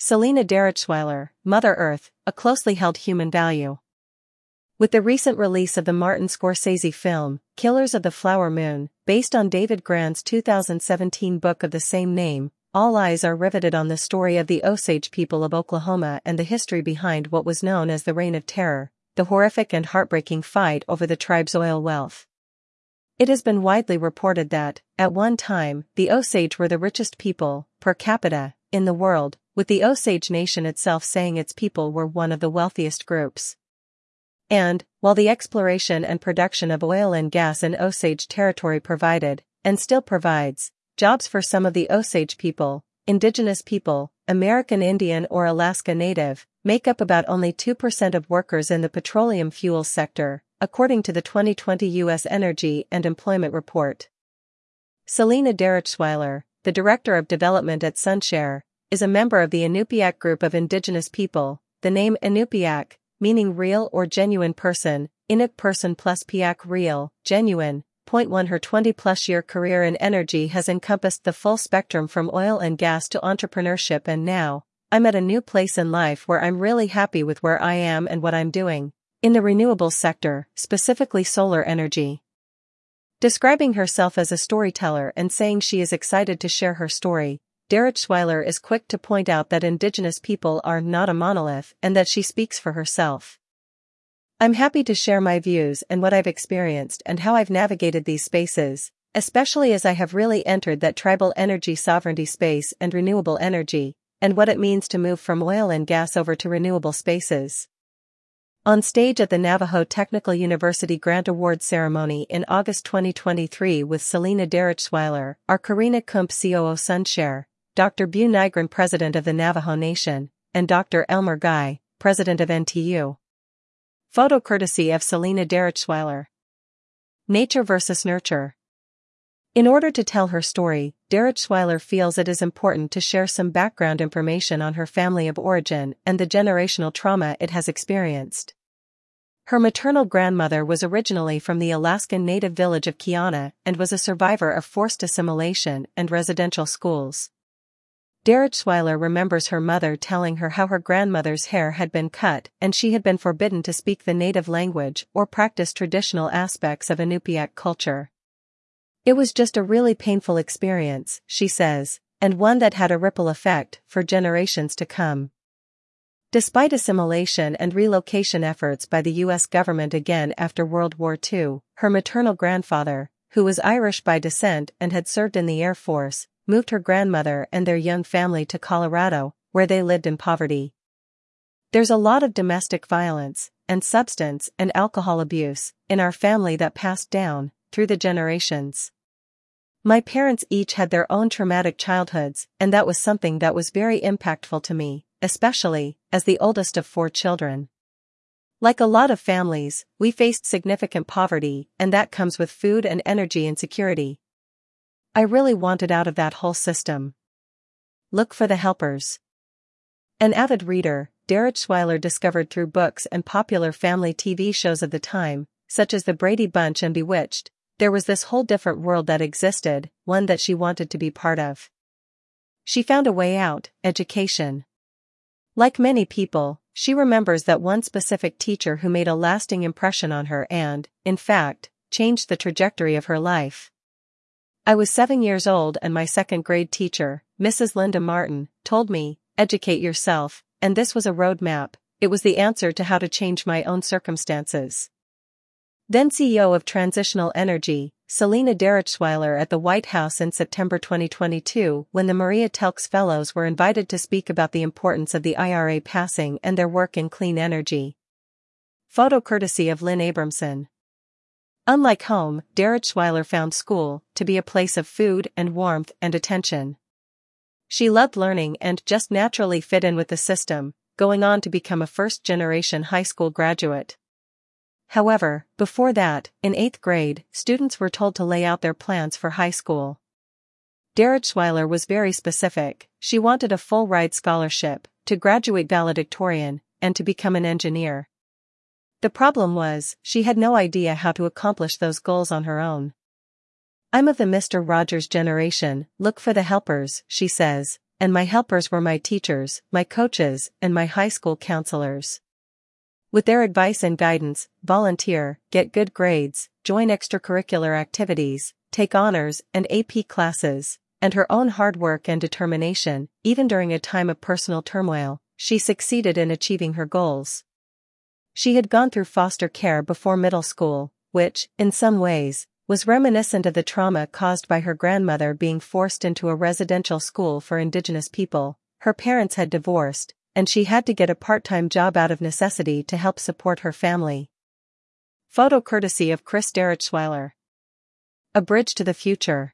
Selena Derichsweiler, Mother Earth, a closely held human value. With the recent release of the Martin Scorsese film, Killers of the Flower Moon, based on David Grann's 2017 book of the same name, all eyes are riveted on the story of the Osage people of Oklahoma and the history behind what was known as the Reign of Terror, the horrific and heartbreaking fight over the tribe's oil wealth. It has been widely reported that, at one time, the Osage were the richest people, per capita, in the world, with the Osage Nation itself saying its people were one of the wealthiest groups. And, while the exploration and production of oil and gas in Osage territory provided, and still provides, jobs for some of the Osage people, indigenous people, American Indian or Alaska Native, make up about only 2% of workers in the petroleum fuel sector, according to the 2020 U.S. Energy and Employment Report. Selena Derichsweiler, the Director of Development at Sunshare, is a member of the Inupiaq group of indigenous people, the name Inupiaq, meaning real or genuine person, Inuk person plus piak real, genuine. Point one Her 20 plus year career in energy has encompassed the full spectrum from oil and gas to entrepreneurship and now, I'm at a new place in life where I'm really happy with where I am and what I'm doing. In the renewable sector, specifically solar energy. Describing herself as a storyteller and saying she is excited to share her story, Derichsweiler is quick to point out that indigenous people are not a monolith and that she speaks for herself. I'm happy to share my views and what I've experienced and how I've navigated these spaces, especially as I have really entered that tribal energy sovereignty space and renewable energy, and what it means to move from oil and gas over to renewable spaces. On stage at the Navajo Technical University Grant Award ceremony in August 2023 with Selena Derichsweiler, our Karina Kump COO Sunshare, Dr. Buu Nygren President of the Navajo Nation, and Dr. Elmer Guy, President of NTU. Photo courtesy of Selena Derichsweiler. Nature versus Nurture In order to tell her story, Derichsweiler feels it is important to share some background information on her family of origin and the generational trauma it has experienced. Her maternal grandmother was originally from the Alaskan native village of Kiana and was a survivor of forced assimilation and residential schools. Derichsweiler remembers her mother telling her how her grandmother's hair had been cut and she had been forbidden to speak the native language or practice traditional aspects of Inupiaq culture. It was just a really painful experience, she says, and one that had a ripple effect for generations to come. Despite assimilation and relocation efforts by the U.S. government again after World War II, her maternal grandfather, who was Irish by descent and had served in the Air Force, moved her grandmother and their young family to Colorado, where they lived in poverty. There's a lot of domestic violence, and substance and alcohol abuse, in our family that passed down, through the generations. My parents each had their own traumatic childhoods, and that was something that was very impactful to me, especially, as the oldest of four children. Like a lot of families, we faced significant poverty, and that comes with food and energy insecurity. I really wanted out of that whole system. Look for the helpers. An avid reader, Derichsweiler discovered through books and popular family TV shows of the time, such as The Brady Bunch and Bewitched, there was this whole different world that existed, one that she wanted to be part of. She found a way out, education. Like many people, she remembers that one specific teacher who made a lasting impression on her and, in fact, changed the trajectory of her life. I was seven years old and my second grade teacher, Mrs. Linda Martin, told me, educate yourself, and this was a roadmap, it was the answer to how to change my own circumstances. Then CEO of Transitional Energy, Selena Derichsweiler at the White House in September 2022 when the Maria Telkes Fellows were invited to speak about the importance of the IRA passing and their work in clean energy. Photo courtesy of Lynn Abramson. Unlike home, Derichsweiler found school to be a place of food and warmth and attention. She loved learning and just naturally fit in with the system, going on to become a first-generation high school graduate. However, before that, in eighth grade, students were told to lay out their plans for high school. Derichsweiler was very specific, she wanted a full-ride scholarship, to graduate valedictorian, and to become an engineer. The problem was, she had no idea how to accomplish those goals on her own. I'm of the Mr. Rogers generation, look for the helpers, she says, and my helpers were my teachers, my coaches, and my high school counselors. With their advice and guidance, volunteer, get good grades, join extracurricular activities, take honors and AP classes, and her own hard work and determination, even during a time of personal turmoil, she succeeded in achieving her goals. She had gone through foster care before middle school, which, in some ways, was reminiscent of the trauma caused by her grandmother being forced into a residential school for indigenous people. Her parents had divorced, and she had to get a part-time job out of necessity to help support her family. Photo courtesy of Chris Derichsweiler. A Bridge to the Future.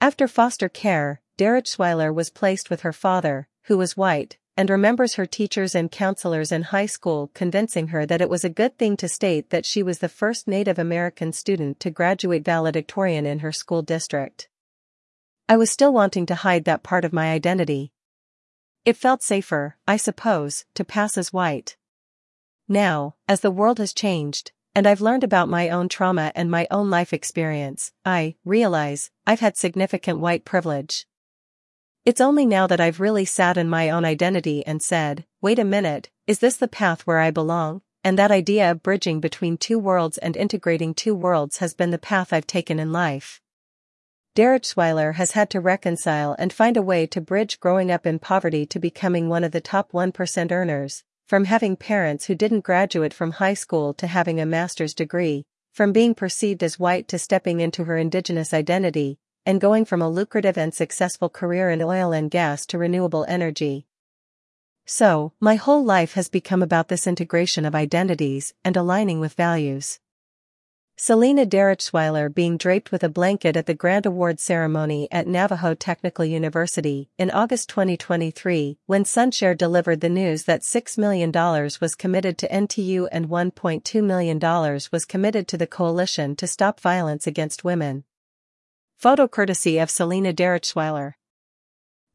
After foster care, Derichsweiler was placed with her father, who was white, and remembers her teachers and counselors in high school convincing her that it was a good thing to state that she was the first Native American student to graduate valedictorian in her school district. I was still wanting to hide that part of my identity. It felt safer, I suppose, to pass as white. Now, as the world has changed, and I've learned about my own trauma and my own life experience, I realize I've had significant white privilege. It's only now that I've really sat in my own identity and said, wait a minute, is this the path where I belong? And that idea of bridging between two worlds and integrating two worlds has been the path I've taken in life. Derichsweiler has had to reconcile and find a way to bridge growing up in poverty to becoming one of the top 1% earners, from having parents who didn't graduate from high school to having a master's degree, from being perceived as white to stepping into her indigenous identity, and going from a lucrative and successful career in oil and gas to renewable energy. So, my whole life has become about this integration of identities and aligning with values. Selena Derichsweiler being draped with a blanket at the Grant Award ceremony at Navajo Technical University in August 2023 when Sunshare delivered the news that $6 million was committed to NTU and $1.2 million was committed to the Coalition to Stop Violence Against Women. Photo courtesy of Selena Derichsweiler.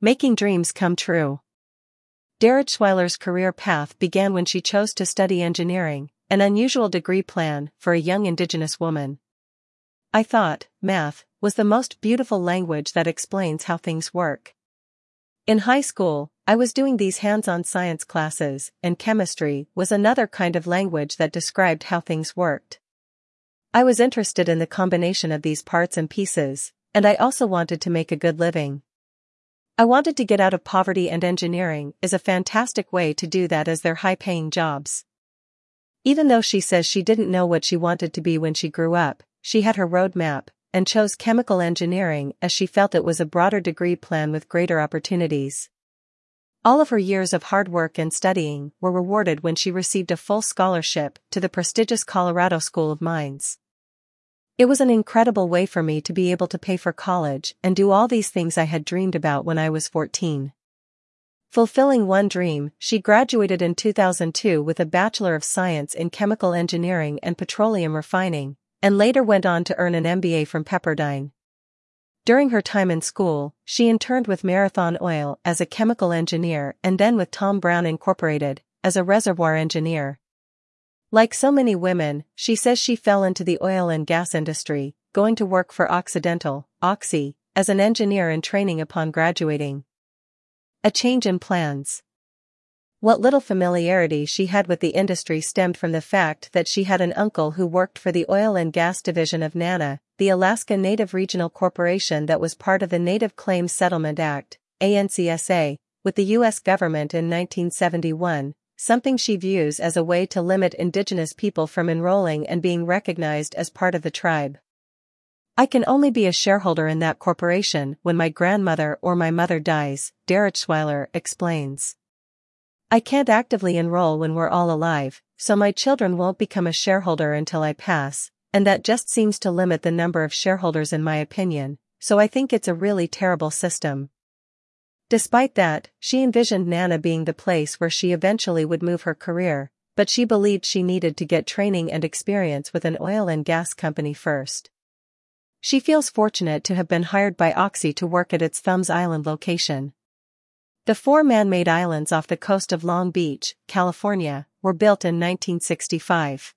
Making Dreams Come True. Derichsweiler's career path began when she chose to study engineering, an unusual degree plan for a young Indigenous woman. I thought, math, was the most beautiful language that explains how things work. In high school, I was doing these hands-on science classes, and chemistry was another kind of language that described how things worked. I was interested in the combination of these parts and pieces, and I also wanted to make a good living. I wanted to get out of poverty and engineering is a fantastic way to do that as they're high-paying jobs. Even though she says she didn't know what she wanted to be when she grew up, she had her roadmap and chose chemical engineering as she felt it was a broader degree plan with greater opportunities. All of her years of hard work and studying were rewarded when she received a full scholarship to the prestigious Colorado School of Mines. It was an incredible way for me to be able to pay for college and do all these things I had dreamed about when I was 14. Fulfilling one dream, she graduated in 2002 with a Bachelor of Science in Chemical Engineering and Petroleum Refining, and later went on to earn an MBA from Pepperdine. During her time in school, she interned with Marathon Oil as a chemical engineer and then with Tom Brown Incorporated as a reservoir engineer. Like so many women, she says she fell into the oil and gas industry, going to work for Occidental, Oxy, as an engineer in training upon graduating. A change in plans. What little familiarity she had with the industry stemmed from the fact that she had an uncle who worked for the oil and gas division of NANA, the Alaska Native Regional Corporation that was part of the Native Claims Settlement Act, ANCSA, with the U.S. government in 1971, something she views as a way to limit indigenous people from enrolling and being recognized as part of the tribe. I can only be a shareholder in that corporation when my grandmother or my mother dies, Derichsweiler explains. I can't actively enroll when we're all alive, so my children won't become a shareholder until I pass, and that just seems to limit the number of shareholders in my opinion, so I think it's a really terrible system. Despite that, she envisioned Nana being the place where she eventually would move her career, but she believed she needed to get training and experience with an oil and gas company first. She feels fortunate to have been hired by Oxy to work at its THUMS Island location. The four man-made islands off the coast of Long Beach, California, were built in 1965.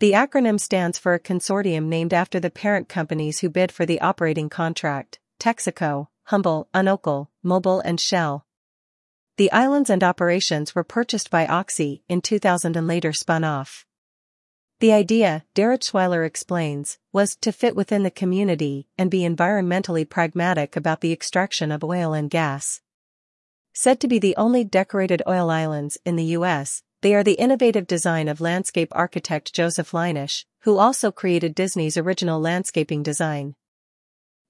The acronym stands for a consortium named after the parent companies who bid for the operating contract, Texaco, Humble, Unocal, Mobil and Shell. The islands and operations were purchased by Oxy in 2000 and later spun off. The idea, Derichsweiler explains, was to fit within the community and be environmentally pragmatic about the extraction of oil and gas. Said to be the only decorated oil islands in the U.S., they are the innovative design of landscape architect Joseph Linesch, who also created Disney's original landscaping design.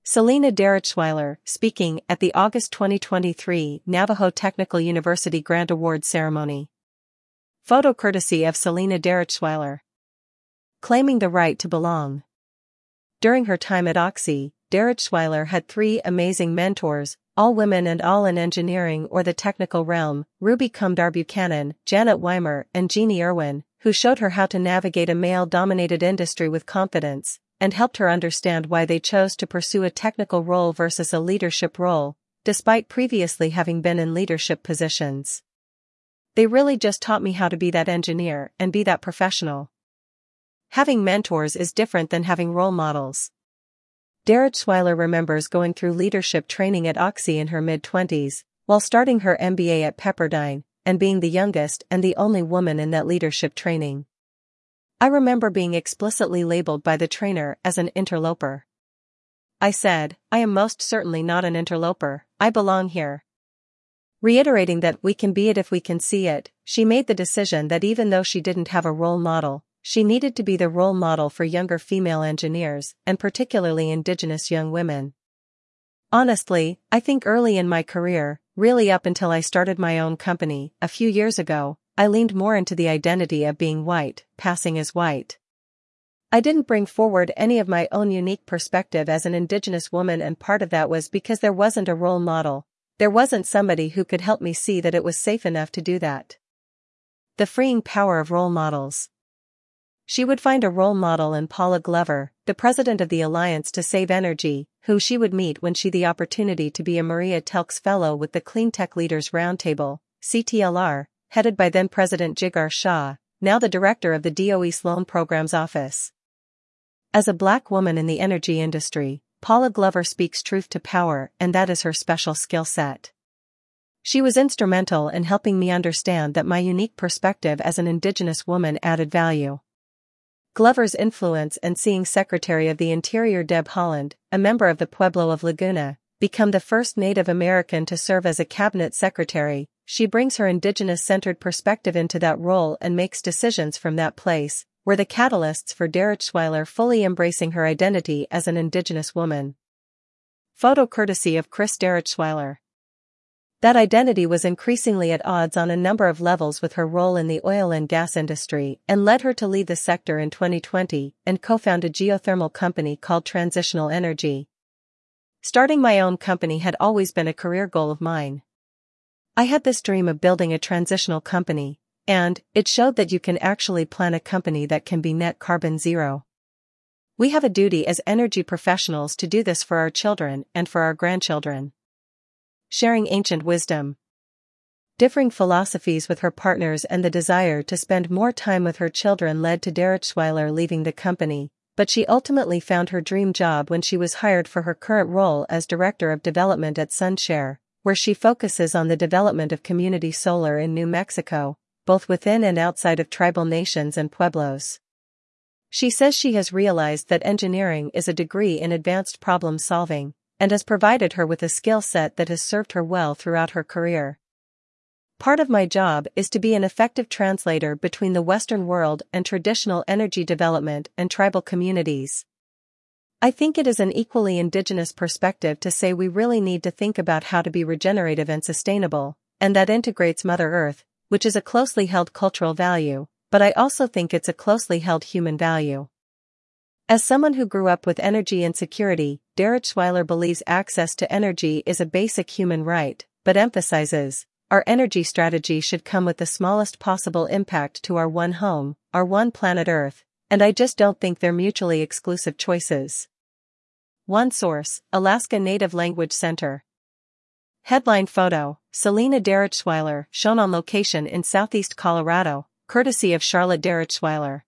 Selina Derichsweiler, speaking at the August 2023 Navajo Technical University Grant Award ceremony. Photo courtesy of Selina Derichsweiler. Claiming the right to belong. During her time at Oxy, Derichsweiler had three amazing mentors, all women and all in engineering or the technical realm, Ruby Cumdar Buchanan, Janet Weimer, and Jeannie Irwin, who showed her how to navigate a male-dominated industry with confidence, and helped her understand why they chose to pursue a technical role versus a leadership role, despite previously having been in leadership positions. They really just taught me how to be that engineer and be that professional. Having mentors is different than having role models. Derichsweiler remembers going through leadership training at Oxy in her mid-twenties, while starting her MBA at Pepperdine, and being the youngest and the only woman in that leadership training. I remember being explicitly labeled by the trainer as an interloper. I said, I am most certainly not an interloper, I belong here. Reiterating that we can be it if we can see it, she made the decision that even though she didn't have a role model, she needed to be the role model for younger female engineers, and particularly indigenous young women. Honestly, I think early in my career, really up until I started my own company, a few years ago, I leaned more into the identity of being white, passing as white. I didn't bring forward any of my own unique perspective as an indigenous woman and part of that was because there wasn't a role model, there wasn't somebody who could help me see that it was safe enough to do that. The freeing power of role models. She would find a role model in Paula Glover, the president of the Alliance to Save Energy, who she would meet when she the opportunity to be a Maria Telkes Fellow with the Clean Tech Leaders Roundtable, CTLR, headed by then-President Jigar Shah, now the director of the DOE's Loan Programs Office. As a black woman in the energy industry, Paula Glover speaks truth to power and that is her special skill set. She was instrumental in helping me understand that my unique perspective as an indigenous woman added value. Glover's influence and seeing Secretary of the Interior Deb Haaland, a member of the Pueblo of Laguna, become the first Native American to serve as a cabinet secretary, she brings her indigenous-centered perspective into that role and makes decisions from that place, were the catalysts for Derichsweiler fully embracing her identity as an indigenous woman. Photo courtesy of Chris Derichsweiler. That identity was increasingly at odds on a number of levels with her role in the oil and gas industry and led her to leave the sector in 2020 and co-found a geothermal company called Transitional Energy. Starting my own company had always been a career goal of mine. I had this dream of building a transitional company, and it showed that you can actually plan a company that can be net carbon zero. We have a duty as energy professionals to do this for our children and for our grandchildren. Sharing ancient wisdom. Differing philosophies with her partners and the desire to spend more time with her children led to Derichsweiler leaving the company, but she ultimately found her dream job when she was hired for her current role as Director of Development at SunShare where she focuses on the development of community solar in New Mexico, both within and outside of tribal nations and pueblos. She says she has realized that engineering is a degree in advanced problem solving, and has provided her with a skill set that has served her well throughout her career. Part of my job is to be an effective translator between the Western world and traditional energy development and tribal communities. I think it is an equally indigenous perspective to say we really need to think about how to be regenerative and sustainable, and that integrates Mother Earth, which is a closely held cultural value, but I also think it's a closely held human value. As someone who grew up with energy insecurity, Derichsweiler believes access to energy is a basic human right, but emphasizes, our energy strategy should come with the smallest possible impact to our one home, our one planet Earth, and I just don't think they're mutually exclusive choices. One source, Alaska Native Language Center. Headline photo, Selina Derichsweiler, shown on location in southeast Colorado, courtesy of Charlotte Derichsweiler.